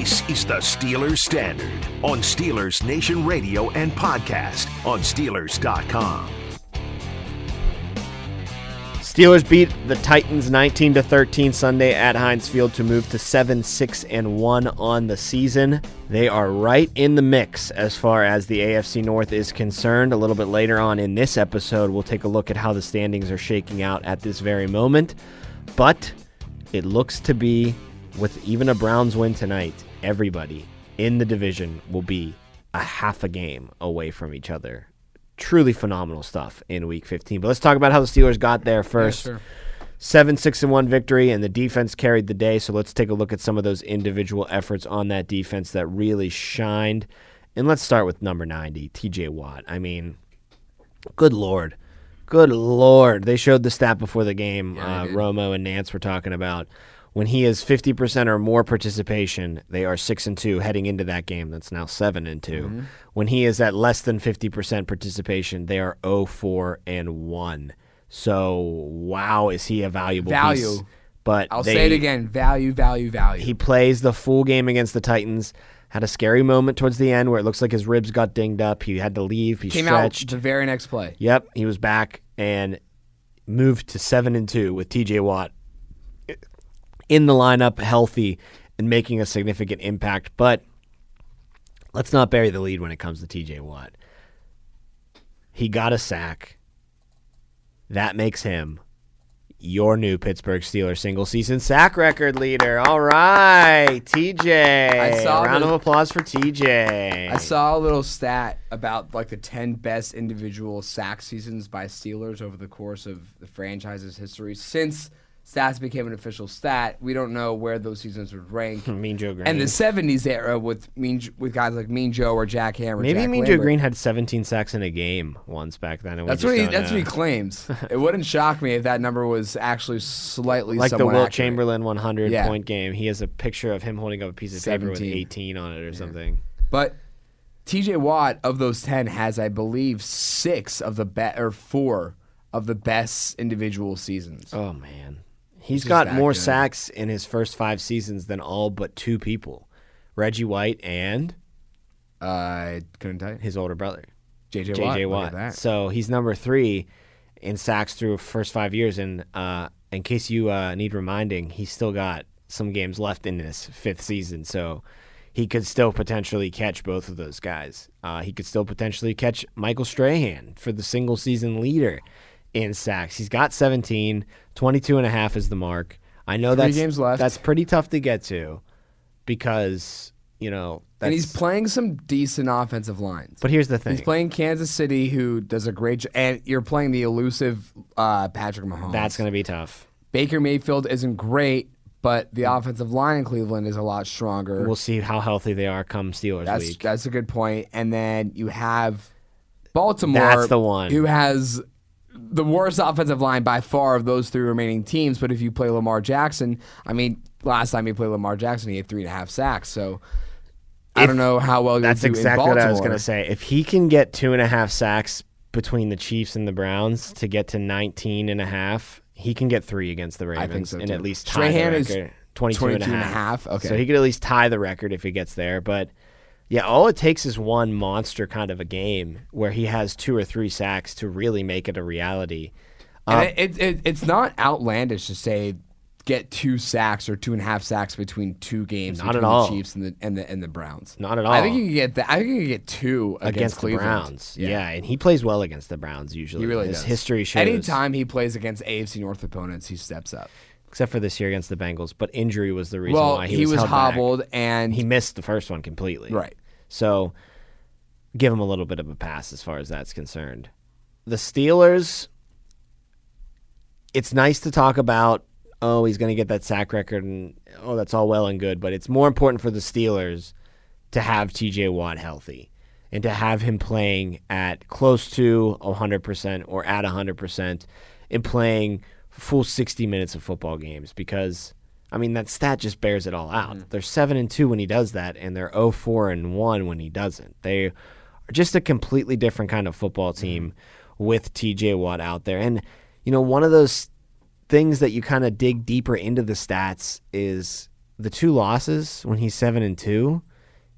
This is the Steelers Standard on Steelers Nation Radio and podcast on Steelers.com. Steelers beat the Titans 19 to 13 Sunday at Heinz Field to move to 7 6 and 1 on the season. They are right in the mix as far as the AFC North is concerned. A little bit later on in this episode, we'll take a look at how the standings are shaking out at this very moment. But it looks to be with even a Browns win tonight, everybody in the division will be a half a game away from each other truly phenomenal stuff in Week 15. But let's talk about how the Steelers got there first. sure. Seven six and one victory, and the defense carried the day. So let's take a look at some of those individual efforts on that defense that really shined. And let's start with number 90, TJ Watt. I mean, good lord, good lord. They showed the stat before the game. Yeah, uh. Romo and Nantz were talking about when he has 50% or more participation, they are 6 and 2 heading into that game. That's now 7 and 2. Mm-hmm. When he is at less than 50% participation, they are 0 4 and 1. So, wow, is he a valuable Value. piece? But I'll they- say it again: value, value, value. He plays the full game against the Titans. Had a scary moment towards the end where it looks like his ribs got dinged up. He had to leave. He came stretched. out the very next play. Yep, he was back and moved to seven and two with T.J. Watt in the lineup, healthy and making a significant impact. But let's not bury the lead when it comes to T.J. Watt. He got a sack. That makes him your new Pittsburgh Steelers single season sack record leader. All right, TJ. I saw round the- of applause for TJ. I saw a little stat about like the 10 best individual sack seasons by Steelers over the course of the franchise's history since stats became an official stat. We don't know where those seasons would rank. Mean Joe Greene. and the 70s era with mean with guys like Mean Joe or Jack Hammer. Maybe Jack Mean Joe Greene had 17 sacks in a game once back then. That's what he. That's know. what he claims. it wouldn't shock me if that number was actually slightly like the Wilt accurate. Chamberlain 100 Yeah. point game. He has a picture of him holding up a piece of paper with 18 on it or something. But TJ Watt of those 10 has, I believe, six of the best or four of the best individual seasons. Oh man, he's got more good. sacks in his first five seasons than all but two people, Reggie White and I couldn't tell you. his older brother, JJ Watt. JJ Watt. So he's number three in sacks through first five years. And uh, in case you uh, need reminding, he's still got some games left in this fifth season. So he could still potentially catch both of those guys. Uh, he could still potentially catch Michael Strahan for the single season leader in sacks. He's got 17, 22 and a half is the mark. I know Three that's games left. that's pretty tough to get to because, you know, that's, and he's playing some decent offensive lines. but here's the thing. He's playing Kansas City, who does a great job. And you're playing the elusive uh, Patrick Mahomes. that's going to be tough. Baker Mayfield isn't great, but the offensive line in Cleveland is a lot stronger. We'll see how healthy they are come Steelers That's week. that's a good point. And then you have Baltimore. That's the one. who has the worst offensive line by far of those three remaining teams. But if you play Lamar Jackson, I mean, last time he played Lamar Jackson, he had three and a half sacks. So I don't know how well That's exactly what I was going to say. If he can get two and a half sacks between the Chiefs and the Browns to get to 19 and a half, he can get three against the Ravens think so, and at least tie Strahan the is record. 22, 22 and and a a half. half? Okay. So he could at least tie the record if he gets there. But yeah, all it takes is one monster kind of a game where he has two or three sacks to really make it a reality. And um, it, it, it, it's not outlandish to say get two sacks or two and a half sacks between two games Not at between all. the Chiefs and the and the and the Browns. Not at all. I think you can get that. I think you can get two against, Against the Cleveland. Browns, yeah. and he plays well against the Browns usually. He really His does. history shows. Anytime he plays against AFC North opponents, he steps up. except for this year against the Bengals. But injury was the reason Well, why he, he, was, back. hobbled, and He missed the first one completely. Right. So give him a little bit of a pass as far as that's concerned. The Steelers, it's nice to talk about, oh, he's going to get that sack record, and oh, that's all well and good, but it's more important for the Steelers to have TJ Watt healthy and to have him playing at close to 100% or at 100% and playing full 60 minutes of football games because I mean that stat just bears it all out. Mm-hmm. They're 7 and 2 when he does that and they're 0-4 and 1 when he doesn't. They are just a completely different kind of football mm-hmm. team with TJ Watt out there. And you know, one of those things that you kind of dig deeper into the stats is the two losses when he's seven and two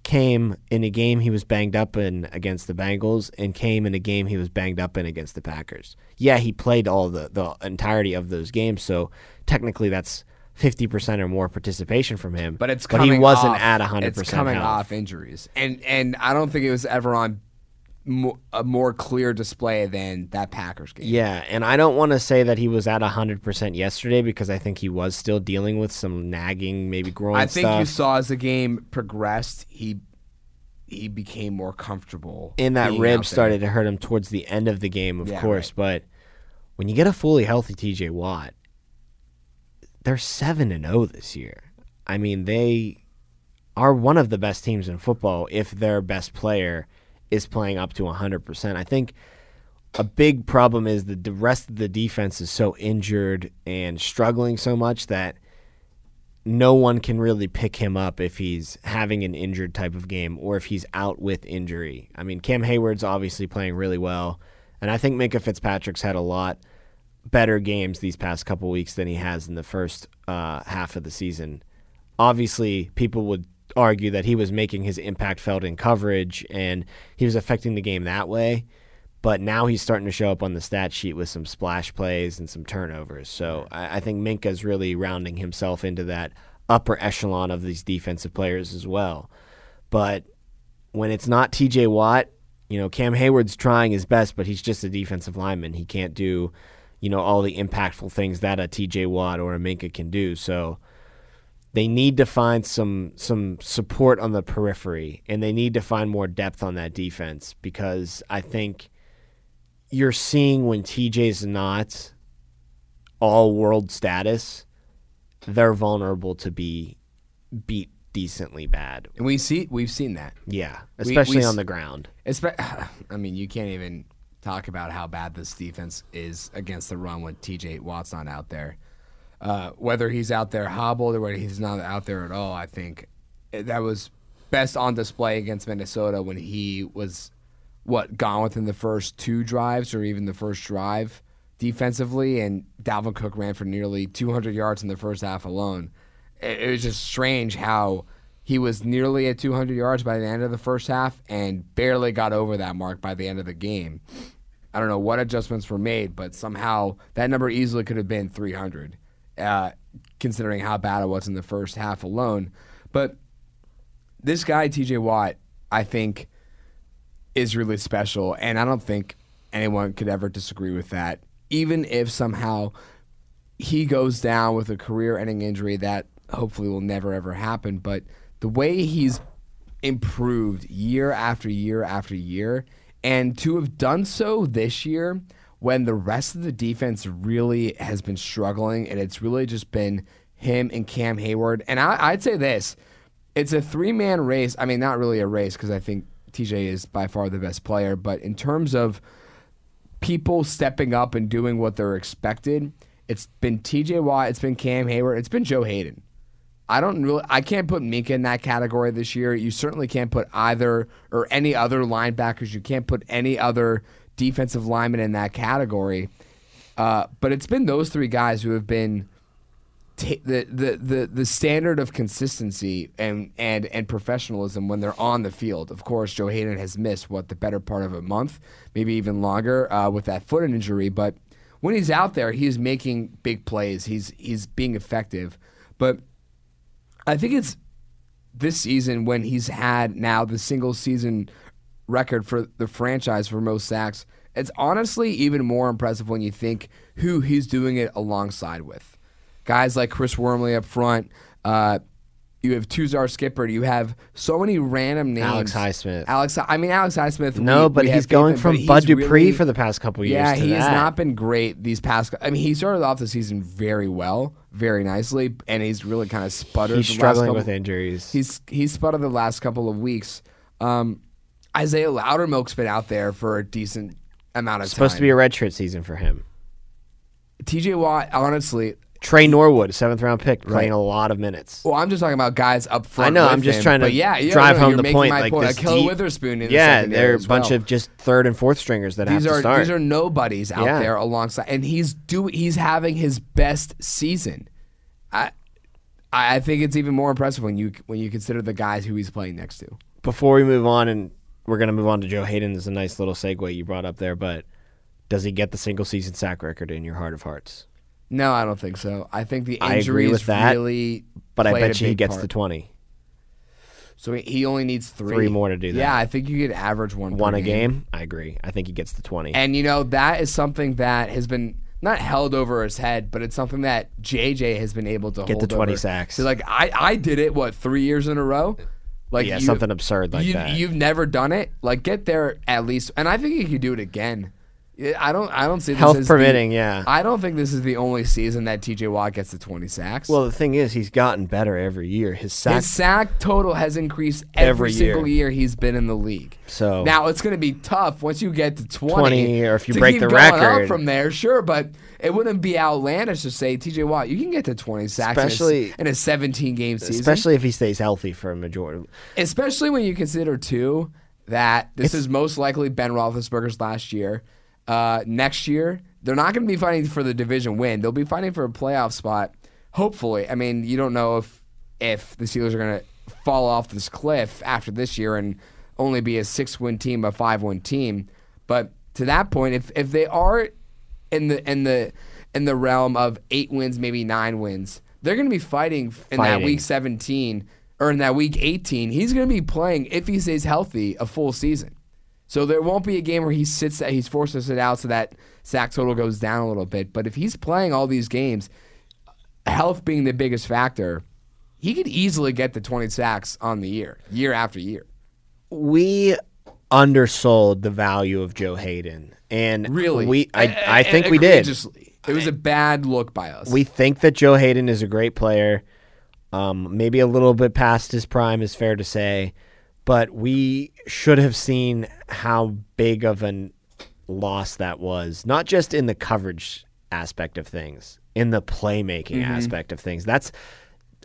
came in a game he was banged up in against the Bengals and came in a game he was banged up in against the Packers. Yeah, he played all the the entirety of those games, so technically that's fifty percent or more participation from him. But it's but coming he wasn't off, at hundred It's percent. coming off injuries, and and I don't think it was ever on mo- a more clear display than that Packers game. Yeah, and I don't want to say that he was at 100% yesterday because I think he was still dealing with some nagging, maybe groin I think stuff. you saw as the game progressed, he he became more comfortable. and that rib started to hurt him towards the end of the game, of Yeah, course. But when you get a fully healthy TJ Watt, they're 7 and 0 this year. I mean, they are one of the best teams in football if their best player is playing up to 100%. I think a big problem is that the rest of the defense is so injured and struggling so much that no one can really pick him up if he's having an injured type of game or if he's out with injury. I mean, Cam Heyward's obviously playing really well, and I think Minkah Fitzpatrick's had a lot better games these past couple weeks than he has in the first uh, half of the season. Obviously, people would argue that he was making his impact felt in coverage and he was affecting the game that way. But now he's starting to show up on the stat sheet with some splash plays and some turnovers. So I, I think Minkah's really rounding himself into that upper echelon of these defensive players as well. But when it's not TJ Watt, you know, Cam Heyward's trying his best, but he's just a defensive lineman. He can't do, you know, all the impactful things that a TJ Watt or a Minkah can do. So they need to find some some support on the periphery and they need to find more depth on that defense because I think you're seeing when TJ's not all world status, they're vulnerable to be beat decently bad. and we see we've seen that. Yeah, especially we s- on the ground. Espe- I mean, you can't even talk about how bad this defense is against the run when TJ Watt's not out there. Uh, whether he's out there hobbled or whether he's not out there at all, I think that was best on display against Minnesota when he was what gone within the first two drives or even the first drive defensively, and Dalvin Cook ran for nearly 200 yards in the first half alone. It, it was just strange how he was nearly at 200 yards by the end of the first half and barely got over that mark by the end of the game. I don't know what adjustments were made, but somehow that number easily could have been 300, uh, considering how bad it was in the first half alone. But this guy, TJ Watt, I think is really special, and I don't think anyone could ever disagree with that. Even if somehow he goes down with a career-ending injury that hopefully will never ever happen, but the way he's improved year after year after year, and to have done so this year when the rest of the defense really has been struggling, and it's really just been him and Cam Heyward. And I, I'd say this: it's a three-man race. I mean, not really a race because I think TJ is by far the best player, but in terms of people stepping up and doing what they're expected, it's been TJ Watt, it's been Cam Heyward, it's been Joe Haden. I don't really I can't put Minkah in that category this year. You certainly can't put either or any other linebackers. You can't put any other defensive lineman in that category. Uh, but it's been those three guys who have been ta the, the, the, the standard of consistency and, and, and professionalism when they're on the field. Of course, Joe Haden has missed, what, the better part of a month, maybe even longer uh, with that foot injury. But when he's out there, he's making big plays. He's, he's being effective. But I think it's this season when he's had now the single season record for the franchise for most sacks. It's honestly even more impressive when you think who he's doing it alongside with. Guys like Chris Wormley up front. Uh, you have Tuzar Skipper. You have so many random names. Alex Highsmith. Alex. I mean, Alex Highsmith. No, we- but we he's going in, from but Bud Dupree really- for the past couple years. yeah, he has not been great these past. I mean, he started off the season very well, very nicely, and he's really kind of sputtered. He's the last struggling couple- with injuries. He's he's sputtered the last couple of weeks. Um, Isaiahh Loudermilk's been out there for a decent amount of supposed time. Supposed to be a redshirt season for him. TJ Watt, honestly. Tre Norwood, seventh round pick, playing Right. a lot of minutes. Well, I'm just talking about guys up front. I know. with I'm just him, trying to yeah, yeah, drive no, home you're the making point. My like point. this Ahkello deep- Witherspoon. In the yeah, secondary they're a as bunch well. of just third and fourth stringers that these have are to start. these are nobodies out Yeah. there alongside, and he's do he's having his best season. I I I think it's even more impressive when you when you consider the guys who he's playing next to. Before we move on, and we're going to move on to Joe Haden, there's a nice little segue you brought up there, but does he get the single season sack record in your heart of hearts? No, I don't think so. I think the I agree injuries with that, really. But I played a bet you he big gets part. the 20. So he- he only needs three. Three more to do that. Yeah, I think you could average one. per One a game? I agree. I think he gets the 20. And you know that is something that has been not held over his head, but it's something that JJ has been able to Get hold the 20 over. sacks. So like I I did it what three years in a row. Like Yeah, something absurd like you, that. You've never done it. Like get there at least, and I think you could do it again. I don't. I don't see this Health as the- permitting, yeah. I don't think this is the only season that TJ Watt gets the 20 sacks. well, the thing is, he's gotten better every year. His sack. his sack total has increased every, Every single year. year he's been in the league. So- now it's going to be tough once you get to 20, 20, or if you break the record. from there. Sure, but it wouldn't be outlandish to say TJ Watt, you can get to 20 sacks in Especially- in a 17 game season. especially if he stays healthy for a majority. Especially when you consider too that this It's- is most likely Ben Roethlisberger's last year. Uh, next year, they're not going to be fighting for the division win. They'll be fighting for a playoff spot. Hopefully, I mean, you don't know if if the Steelers are going to fall off this cliff after this year and only be a six win team, a five win team. But to that point, if if they are in the in the in the realm of eight wins, maybe nine wins, they're going to be fighting in that week 17 or in that week 18. He's going to be playing if he stays healthy a full season. So there won't be a game where he sits that he's forced to sit out so that sack total goes down a little bit. But if he's playing all these games, health being the biggest factor, he could easily get the 20 sacks on the year, year after year. We undersold the value of Joe Haden, and Really? we I, I think we did. It was a bad look by us. We think that Joe Haden is a great player. Um, maybe a little bit past his prime is fair to say, but we should have seen how big of a loss that was, not just in the coverage aspect of things, in the playmaking Mm-hmm. aspect of things. That's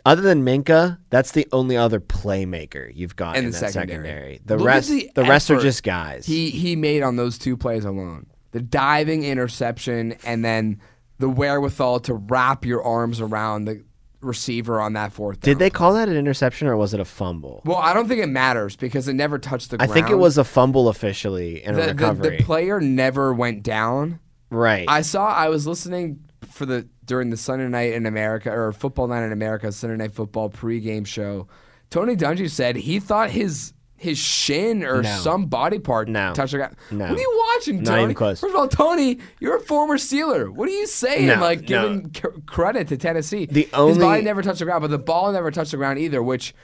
other than Minkah, that's the only other playmaker you've got in in, the that secondary. secondary. The Look rest, the the, rest are just guys. he he made on those two plays alone. The diving interception and then the wherewithal to wrap your arms around the receiver on that fourth down. Did they call that an interception or was it a fumble? Well, I don't think it matters because it never touched the ground. I think it was a fumble officially in a the, the, the player never went down. right. I saw. I was listening for the during the Sunday night in America or Football Night in America Sunday Night Football pregame show. Tony Dungy said he thought his his shin or No. some body part No. touched the ground. No. What are you watching, Not Tony? even close. First of all, Tony, you're a former Steeler. What are you saying? No, like giving c- credit to Tennessee. The his body never touched the ground, but the ball never touched the ground either. Which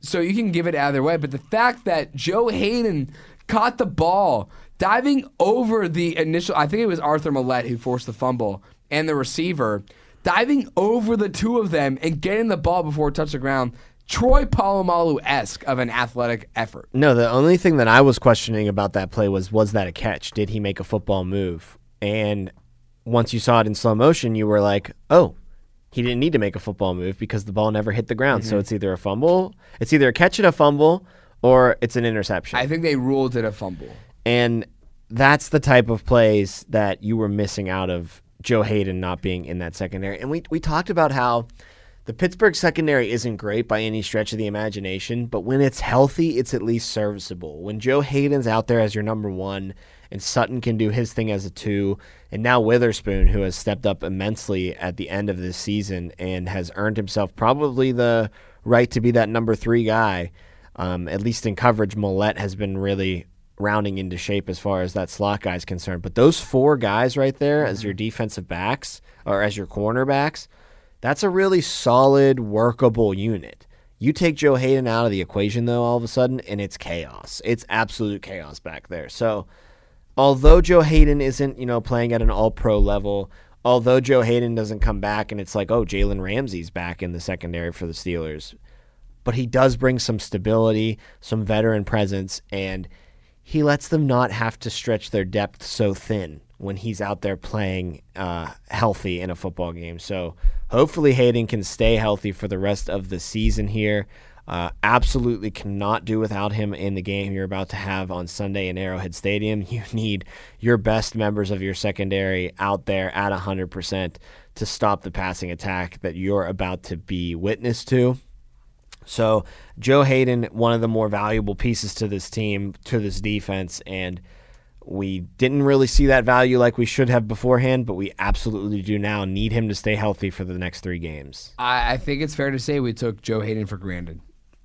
so you can give it either way. But the fact that Joe Haden caught the ball diving over the initial, I think it was Arthur Maulet who forced the fumble and the receiver diving over the two of them and getting the ball before it touched the ground. Troy Polamalu esque of an athletic effort. No, the only thing that I was questioning about that play was was that a catch? Did he make a football move? And once you saw it in slow motion, you were like, "Oh, he didn't need to make a football move because the ball never hit the ground." Mm-hmm. So it's either a fumble, it's either a catch and a fumble, or it's an interception. I think they ruled it a fumble. and that's the type of plays that you were missing out of Joe Haden not being in that secondary. And we we talked about how the Pittsburgh secondary isn't great by any stretch of the imagination, but when it's healthy, it's at least serviceable. When Joe Haden's out there as your number one, and Sutton can do his thing as a two, and now Witherspoon, who has stepped up immensely at the end of this season and has earned himself probably the right to be that number three guy. Um, at least in coverage, Maulet has been really rounding into shape as far as that slot guy is concerned. But those four guys right there as your defensive backs or as your cornerbacks, that's a really solid, workable unit. You take Joe Haden out of the equation, though, all of a sudden, and it's chaos. It's absolute chaos back there. So, although Joe Haden isn't, you know, playing at an all pro level, although Joe Haden doesn't come back and it's like, oh, Jalen Ramsey's back in the secondary for the Steelers, but he does bring some stability, some veteran presence, and he lets them not have to stretch their depth so thin when he's out there playing uh, healthy in a football game. So hopefully Haden can stay healthy for the rest of the season here. Uh, absolutely cannot do without him in the game you're about to have on Sunday in Arrowhead Stadium. You need your best members of your secondary out there at 100% to stop the passing attack that you're about to be witness to. So, Joe Haden, one of the more valuable pieces to this team, to this defense, and we didn't really see that value like we should have beforehand, but we absolutely do now need him to stay healthy for the next three games. I, I think it's fair to say we took Joe Haden for granted.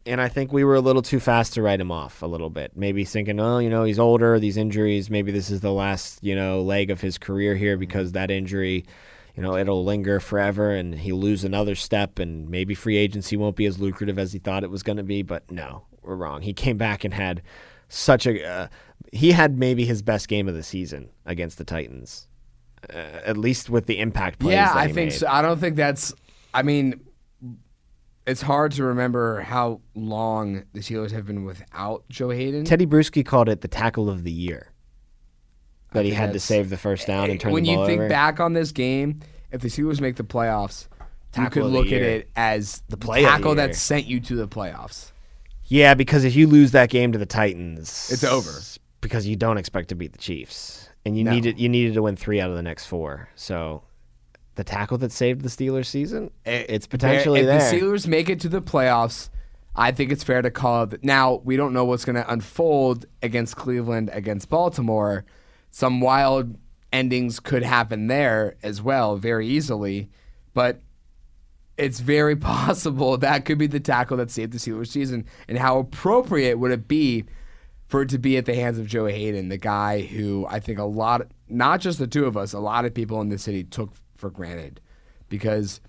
And I think we were a little too fast to write him off a little bit. Maybe thinking, oh, you know, he's older, these injuries, maybe this is the last, you know, leg of his career here because that injury, you know, it'll linger forever and he'll lose another step and maybe free agency won't be as lucrative as he thought it was going to be. But no, we're wrong. He came back and had such a. Uh, he had maybe his best game of the season against the Titans, uh, at least with the impact plays. Yeah, I think made. so. I don't think that's. I mean, it's hard to remember how long the Steelers have been without Joe Haden. Tedy Bruschi called it the tackle of the year. That he had to save the first down and turn when the ball you think over. back on this game, if the Steelers make the playoffs, Tackle you could look at it as the play the tackle that sent you to the playoffs. Yeah, because if you lose that game to the Titans, It's over. Because you don't expect to beat the Chiefs, and you No. needed you needed to win three out of the next four. So, the tackle that saved the Steelers season, eh, it's potentially eh, if there. the Steelers make it to the playoffs, I think it's fair to call it. Now we don't know what's going to unfold against Cleveland, against Baltimore. Some wild endings could happen there as well, very easily. But it's very possible that could be the tackle that saved the Steelers season. And how appropriate would it be for it to be at the hands of Joe Haden, the guy who I think a lot, not just the two of us, a lot of people in the city took for granted because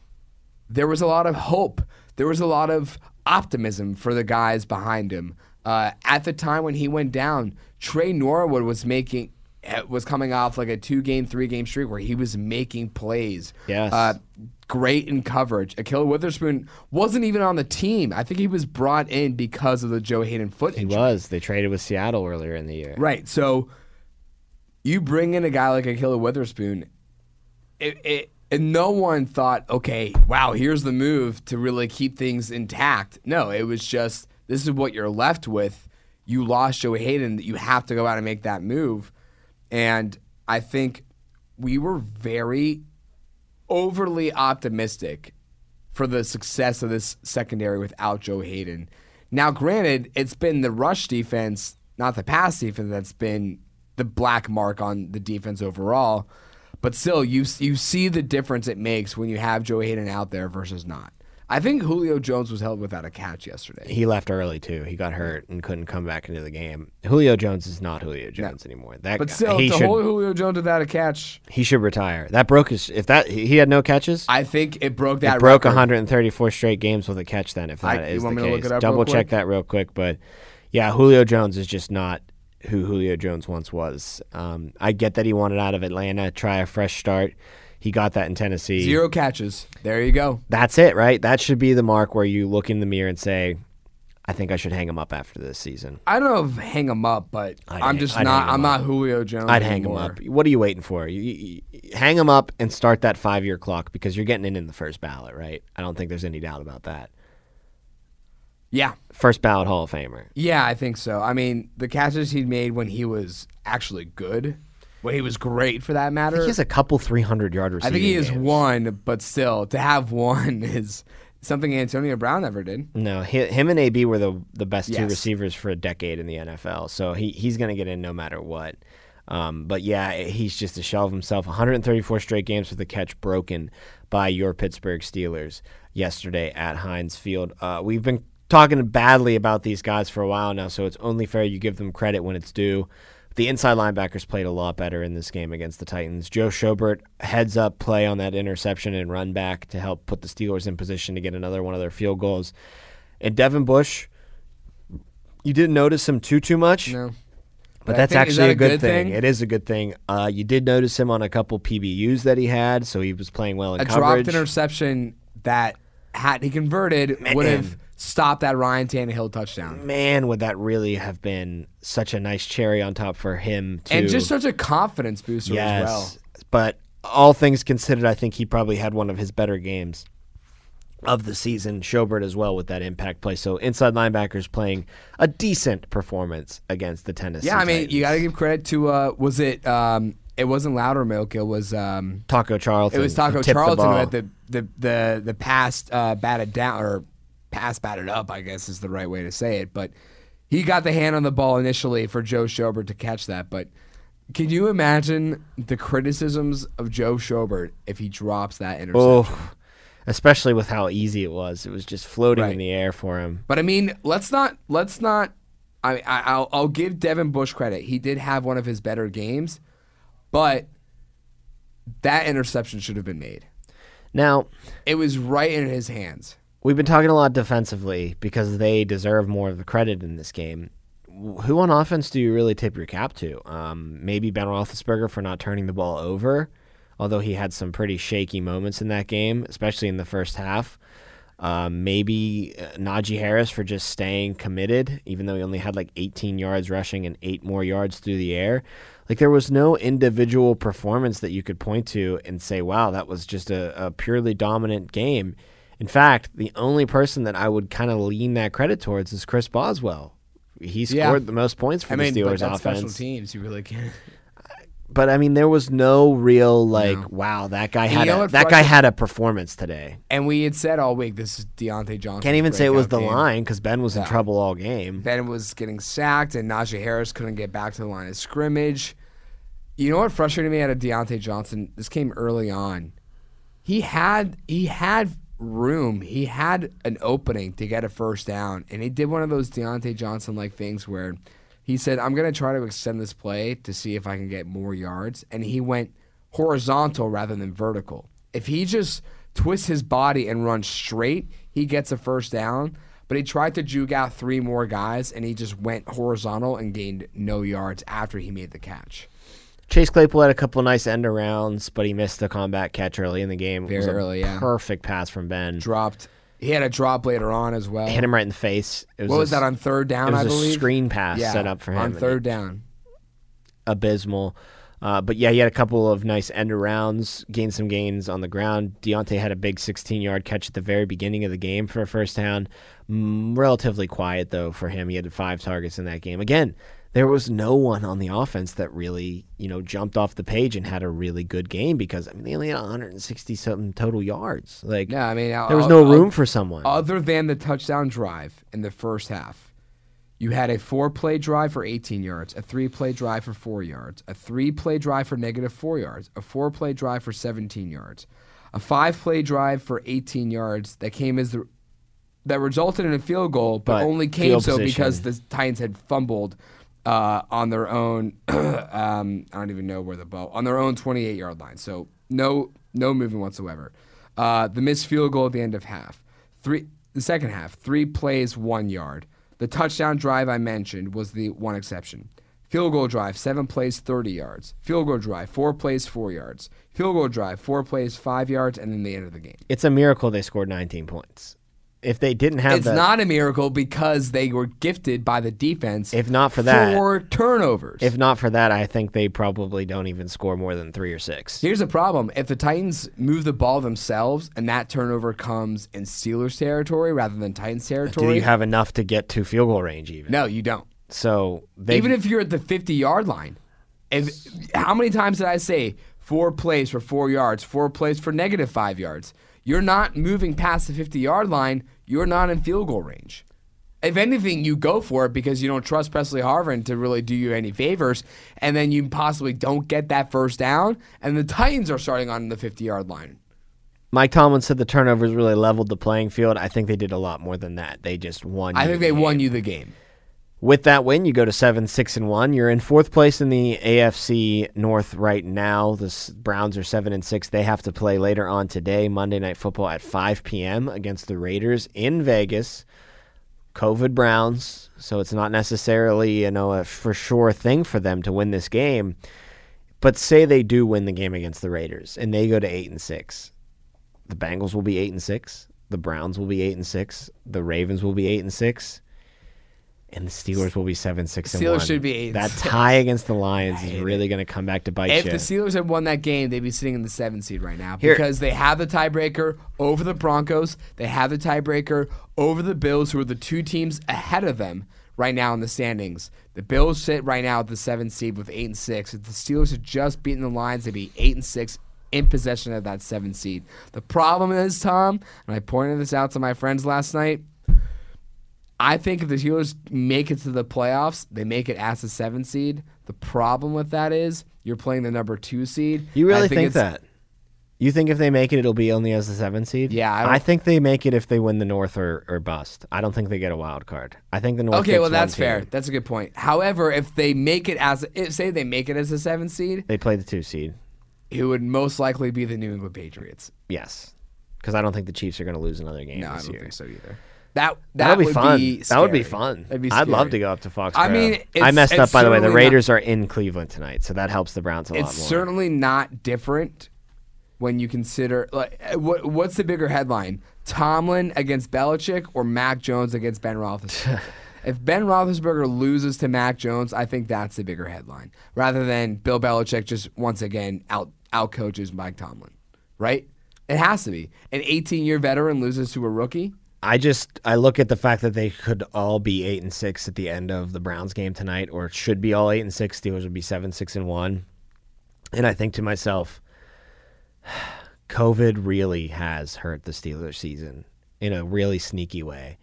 there was a lot of hope. There was a lot of optimism for the guys behind him. Uh, at the time when he went down, Tre Norwood was making was coming off like a two game, three game streak where he was making plays. Yes. Uh, great in coverage. Ahkello Witherspoon wasn't even on the team. I think he was brought in because of the Joe Haden foot he was. They traded with Seattle earlier in the year. Right. So you bring in a guy like Ahkello Witherspoon, it, it, and no one thought, okay, wow, here's the move to really keep things intact. No, it was just this is what you're left with. You lost Joe Haden, that you have to go out and make that move. And I think we were very overly optimistic for the success of this secondary without Joe Haden. Now, granted, it's been the rush defense, not the pass defense, that's been the black mark on the defense overall. But still, you you see the difference it makes when you have Joe Haden out there versus not. I think Julio Jones was held without a catch yesterday. He left early too. He got hurt and couldn't come back into the game. Julio Jones is not Julio Jones anymore. That But guy- still, he to should hold Julio Jones without a catch, he should retire. That broke his. If that he had no catches, I think it broke that it broke record. 134 straight games with a catch. Then, if I- that you is want the me to look case, it up double check quick? that real quick. But yeah, Julio Jones is just not who Julio Jones once was. Um, I get that he wanted out of Atlanta, try a fresh start. He got that in Tennessee. Zero catches. There you go. That's it, right? That should be the mark where you look in the mirror and say, "I think I should hang him up after this season." I don't know if hang him up, but I'm hang- just I'd not. I'm up. not Julio Jones. I'd hang him up. What are you waiting for? You, you- you- hang him up and start that five year clock because you're getting in in the first ballot, right? I don't think there's any doubt about that. Yeah, First ballot Hall of Famer. yeah, I think so. I mean, the catches he made when he was actually good, when he was great for that I matter. think he has a couple 300 yard receivers. I think he is games. one, but still, to have one is something Antonio Brown never did. No, hi- him and AB were the the best two receivers for a decade in the NFL. So he he's going to get in no matter what. Um, but yeah, he's just a shell of himself. 134 straight games with a catch broken by your Pittsburgh Steelers yesterday at Heinz Field. Uh, we've been talking badly about these guys for a while now, so it's only fair you give them credit when it's due. The inside linebackers played a lot better in this game against the Titans. Joe Schobert heads up play on that interception and run back to help put the Steelers in position to get another one of their field goals. And Devin Bush, you didn't notice him too too much, No, but that's think- actually that a good, thing. It is a good thing. Uh, you did notice him on a couple PBUs that he had, so he was playing well in a coverage. dropped interception that had he converted would have stopped that Ryan Tannehill touchdown. Man, would that really have been such a nice cherry on top for him to And just such a confidence booster yes, as well. but all things considered, I think he probably had one of his better games of the season. Schobert as well with that impact play. So inside linebackers playing a decent performance against the Tennessee. Yeah, I mean, you got to give credit to uh, was it um, it wasn't Loudermilk. It was um, Taco Charlton. it was Taco Charlton who had the the the the pass uh, batted down or pass batted up. I guess is the right way to say it. But he got the hand on the ball initially for Joe Schobert to catch that. But can you imagine the criticisms of Joe Schobert if he drops that interception? Oh, especially with how easy it was. It was just floating Right. in the air for him. But I mean, let's not let's not. I, I I'll I'll give Devin Bush credit. He did have one of his better games, but that interception should have been made. Now, It was right in his hands. we've been talking a lot defensively because they deserve more of the credit in this game. Wh- Who on offense do you really tip your cap to? Um, maybe Ben Roethlisberger for not turning the ball over, although he had some pretty shaky moments in that game, especially in the first half. Um, maybe uh, Najee Harris for just staying committed, even though he only had like 18 yards rushing and eight more yards through the air. Like there was no individual performance that you could point to and say, "Wow, that was just a, a purely dominant game." In fact, the only person that I would kind of lean that credit towards is Chris Boswell. He scored Yeah. the most points for I mean, the but Steelers that's special offense. teams. You really can't. But I mean, there was no real like, No. "Wow, that guy And had you know a, that guy had a performance today." And we had said all week this is Diontae Johnson. Can't even say it was the line because Ben was in trouble all game. Ben was getting sacked, and Najee Harris couldn't get back to the line of scrimmage. You know what frustrated me out of Diontae Johnson? This came early on. He had he had room. He had an opening to get a first down, and he did one of those Diontae Johnson like things where he said, "I'm going to try to extend this play to see if I can get more yards," and he went horizontal rather than vertical. If he just twists his body and runs straight, he gets a first down. But he tried to juke out three more guys, and he just went horizontal and gained no yards after he made the catch. Chase Claypool had a couple nice end arounds, but he missed the combat catch early in the game. Very early, yeah. Perfect pass from Ben. Dropped. He had a drop later on as well. Hit him right in the face. It was what a was that on third down? It was I a believe screen pass yeah, set up for him. on third down. abysmal. Uh, but yeah, he had a couple of nice end arounds, gained some gains on the ground. Diontae had a big 16 yard catch at the very beginning of the game for a first down. Mm, relatively quiet, though, for him. He had five targets in that game. Again, there was no one on the offense that really, you know, jumped off the page and had a really good game because, I mean, they only had 160 something total yards. Like, Yeah, I mean, there was no room for someone. Other than the touchdown drive in the first half, you had a four play drive for 18 yards, a three play drive for four yards, a three play drive for negative four yards, a four play drive for 17 yards, a five play drive for 18 yards that came as the that resulted in a field goal, but, But only came so because the Titans had fumbled uh, on their own. um, I don't even know where the ball on their own 28 yard line. So no no movement whatsoever. Uh, the missed field goal at the end of half. Three the second half. Three plays, one yard. The touchdown drive I mentioned was the one exception. Field goal drive, seven plays, 30 yards. Field goal drive, four plays, four yards. Field goal drive, four plays, five yards, and then the end of the game. it's a miracle they scored 19 points. If they didn't have It's that, not a miracle because they were gifted by the defense. If not for that- four turnovers. if not for that, I think they probably don't even score more than three or six. Here's the problem: if the Titans move the ball themselves and that turnover comes in Steelers territory rather than Titans territory, Do you have enough to get to field goal range even? no, you don't. So Even if you're at the 50 yard line, if how many times did I say four plays for four yards, four plays for negative five yards? You're not moving past the 50 yard line. You're not in field goal range. If anything, you go for it because you don't trust Pressley Harvin to really do you any favors, and then you possibly don't get that first down, and the Titans are starting on the 50 yard line. Mike Tomlin said the turnovers really leveled the playing field. I think they did a lot more than that. They just won. I think the they game. won you the game. With that win, you go to seven, six, and one. You're in fourth place in the AFC North right now. The Browns are seven and six. They have to play later on today, Monday Night Football at 5 p.m. against the Raiders in Vegas. COVID Browns, so it's not necessarily you know a for sure thing for them to win this game. But say they do win the game against the Raiders and they go to eight and six, the Bengals will be eight and six. The Browns will be eight and six. The Ravens will be eight and six. And the Steelers will be seven, six, Steelers one. should be eight That tie against the Lions is really going to come back to bite If you. If the Steelers had won that game, they'd be sitting in the seventh seed right now Here- because they have the tiebreaker over the Broncos. They have the tiebreaker over the Bills, who are the two teams ahead of them right now in the standings. The Bills sit right now at the seventh seed with eight and six. If the Steelers had just beaten the Lions, they'd be eight and six in possession of that seventh seed. The problem is, Tom, and I pointed this out to my friends last night. I think if the Steelers make it to the playoffs, they make it as a seven seed. The problem with that is you're playing the number two seed. You really think, it's- that? You think if they make it, it'll be only as the seven seed? Yeah, I I, think they make it if they win the North or, or bust. I don't think they get a wild card. I think the North. Okay, well that's team. fair. That's a good point. However, if they make it as if, say they make it as a seven seed, They play the two seed. it would most likely be the New England Patriots. Yes, because I don't think the Chiefs are going to lose another game No, I don't year. think so either. That that That'll be would fun. Be that would be fun. That'd be I'd love to go up to Foxborough. I mean, I messed up by the way. The certainly not- Raiders are in Cleveland tonight, so that helps the Browns a lot It's more. certainly not different when you consider like what what's the bigger headline: Tomlin against Belichick or Mac Jones against Ben Roethlisberger. if Ben Roethlisberger loses to Mac Jones, I think that's the bigger headline, rather than Bill Belichick just once again out out coaches Mike Tomlin. Right? It has to be. An 18 year veteran loses to a rookie. I just I look at the fact that they could all be eight and six at the end of the Browns game tonight, or it should be all eight and six. Steelers would be seven, six, and one. And I think to myself, COVID really has hurt the Steelers season in a really sneaky way.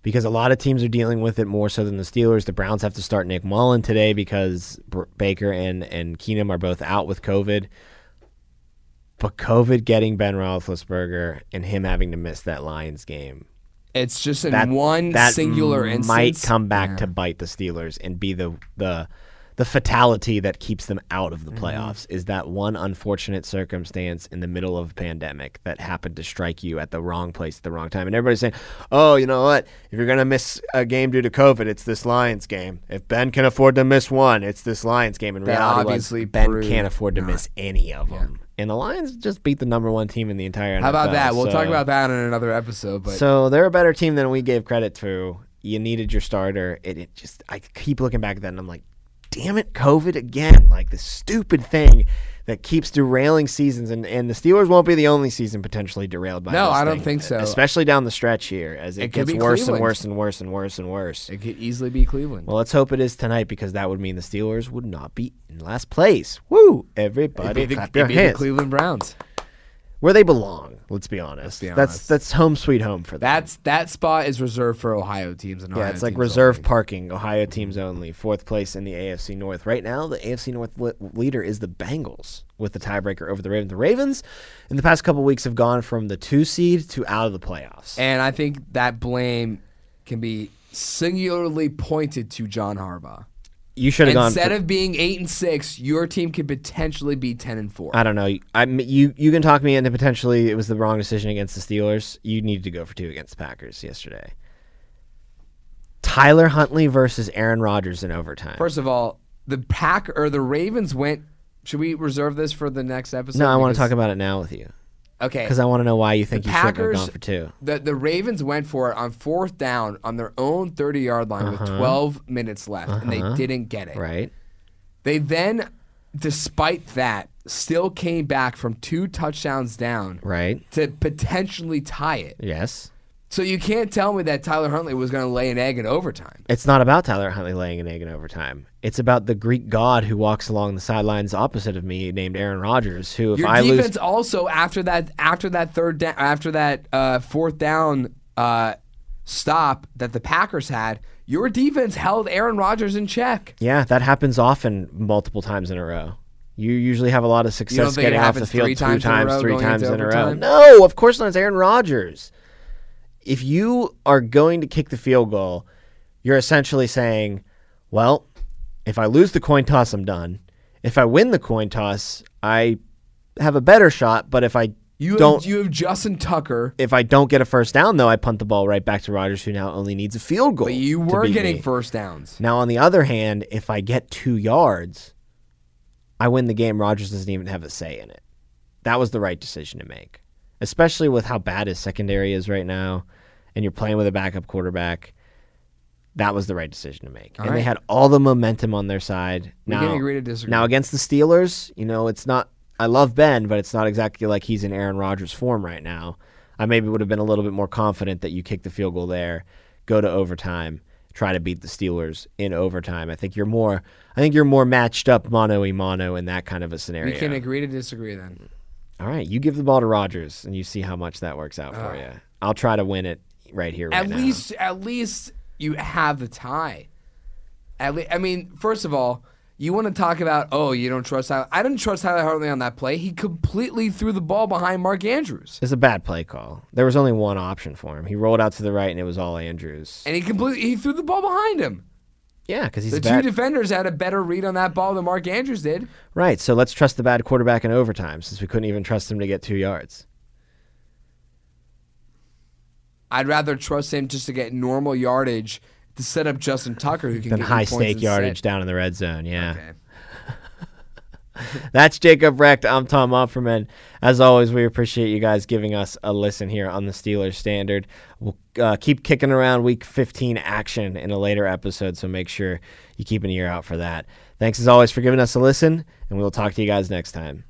Because a lot of teams are dealing with it more so than the Steelers. The Browns have to start Nick Mullen today because Baker and, and Keenum are both out with COVID. But COVID getting Ben Roethlisberger and him having to miss that Lions game It's just in that one that singular m- instance. might come back Yeah. to bite the Steelers and be the the the fatality that keeps them out of the Mm-hmm. playoffs is that one unfortunate circumstance in the middle of a pandemic that happened to strike you at the wrong place at the wrong time. And everybody's saying, "Oh, you know what? If you're going to miss a game due to COVID, it's this Lions game. If Ben can afford to miss one, it's this Lions game." In That reality, was obviously Ben can't afford to not. miss any of them. And the Lions just beat the number 1 team in the entire NFL. How about that? We'll talk about that in another episode. But so they're a better team than we gave credit to. You needed your starter. It, it just I keep looking back at that and I'm like, damn it, COVID again. Like this stupid thing that keeps derailing seasons and, and the Steelers won't be the only season potentially derailed by this. No, I don't thing, think so. Especially down the stretch here as it, It gets worse and worse and worse and worse and worse. it could easily be Cleveland. Well, let's hope it is tonight because that would mean the Steelers would not be in last place. Woo! Everybody It'd be the, clap it'd your be the. Cleveland Browns. Where they belong, let's be honest. be That's honest. that's home sweet home for them. That's that spot is reserved for Ohio teams and Yeah, Ohio it's like teams reserve only. parking, Ohio teams only. Fourth place in the AFC North. Right now, the AFC North li- leader is the Bengals with the tiebreaker over the Ravens. The Ravens, in the past couple weeks, have gone from the two seed to out of the playoffs. And I think that blame can be singularly pointed to John Harbaugh. You should have gone. Instead For, of being eight and six, your team could potentially be ten and four. I don't know. I you you can talk me into potentially it was the wrong decision against the Steelers. You needed to go for two against the Packers yesterday. Tyler Huntley versus Aaron Rodgers in overtime. First of all, the Pack or the Ravens went. Should we reserve this for the next episode? no, I want to talk about it now with you Okay, because I want to know why you think The you shouldn't have Packers- gone for two. The the Ravens went for it on fourth down on their own 30 yard line with 12 minutes left, and they didn't get it. Uh-huh. Right. They then, despite that, still came back from two touchdowns down Right. to potentially tie it. Yes. So you can't tell me that Tyler Huntley was going to lay an egg in overtime. It's not about Tyler Huntley laying an egg in overtime. It's about the Greek god who walks along the sidelines opposite of me, named Aaron Rodgers. Who, if Your I defense lose, also after that after that third down after that uh, fourth down uh, stop that the Packers had, your defense held Aaron Rodgers in check. yeah, that happens often, multiple times in a row. You usually have a lot of success getting off the field three two times in a times, row three times in a row. No, of course not. It's Aaron Rodgers. If you are going to kick the field goal, you're essentially saying, "Well, if I lose the coin toss, I'm done. If I win the coin toss, I have a better shot. But if I You don't have, you have Justin Tucker, if I don't get a first down, though, I punt the ball right back to Rodgers, who now only needs a field goal. but you were getting me. first downs. Now, on the other hand, if I get two yards, I win the game. Rodgers doesn't even have a say in it. That was the right decision to make, especially with how bad his secondary is right now, and you're playing with a backup quarterback. That was the right decision to make, All and they had all the momentum on their side. We now, can agree to disagree. now against the Steelers, you know, it's not. I love Ben, but it's not exactly like he's in Aaron Rodgers form right now. I maybe would have been a little bit more confident that you kick the field goal there, go to overtime, try to beat the Steelers in overtime. I think you're more I think you're more matched up mano a mano in that kind of a scenario. We can agree to disagree then. All right, you give the ball to Rodgers and you see how much that works out for uh, you. I'll try to win it right here right At now. least, at least you have the tie. At le- I mean, first of all, you want to talk about oh, you don't trust Tyler. I didn't trust Tyler Huntley on that play. He completely threw the ball behind Mark Andrews, It's a bad play call. There was only one option for him. He rolled out to the right and it was all Andrews. and he completely he threw the ball behind him. Yeah, because he's The two bad. defenders had a better read on that ball than Mark Andrews did. right, so let's trust the bad quarterback in overtime since we couldn't even trust him to get two yards. I'd rather trust him just to get normal yardage to set up Justin Tucker, who can Than get high stake yardage sit. down in the red zone. Yeah. Okay. That's Jacob Recht. I'm Tom Opperman. As always, we appreciate you guys giving us a listen here on the Steelers Standard. We'll uh, keep kicking around Week 15 action in a later episode, so make sure you keep an ear out for that. Thanks as always for giving us a listen, and we'll talk to you guys next time.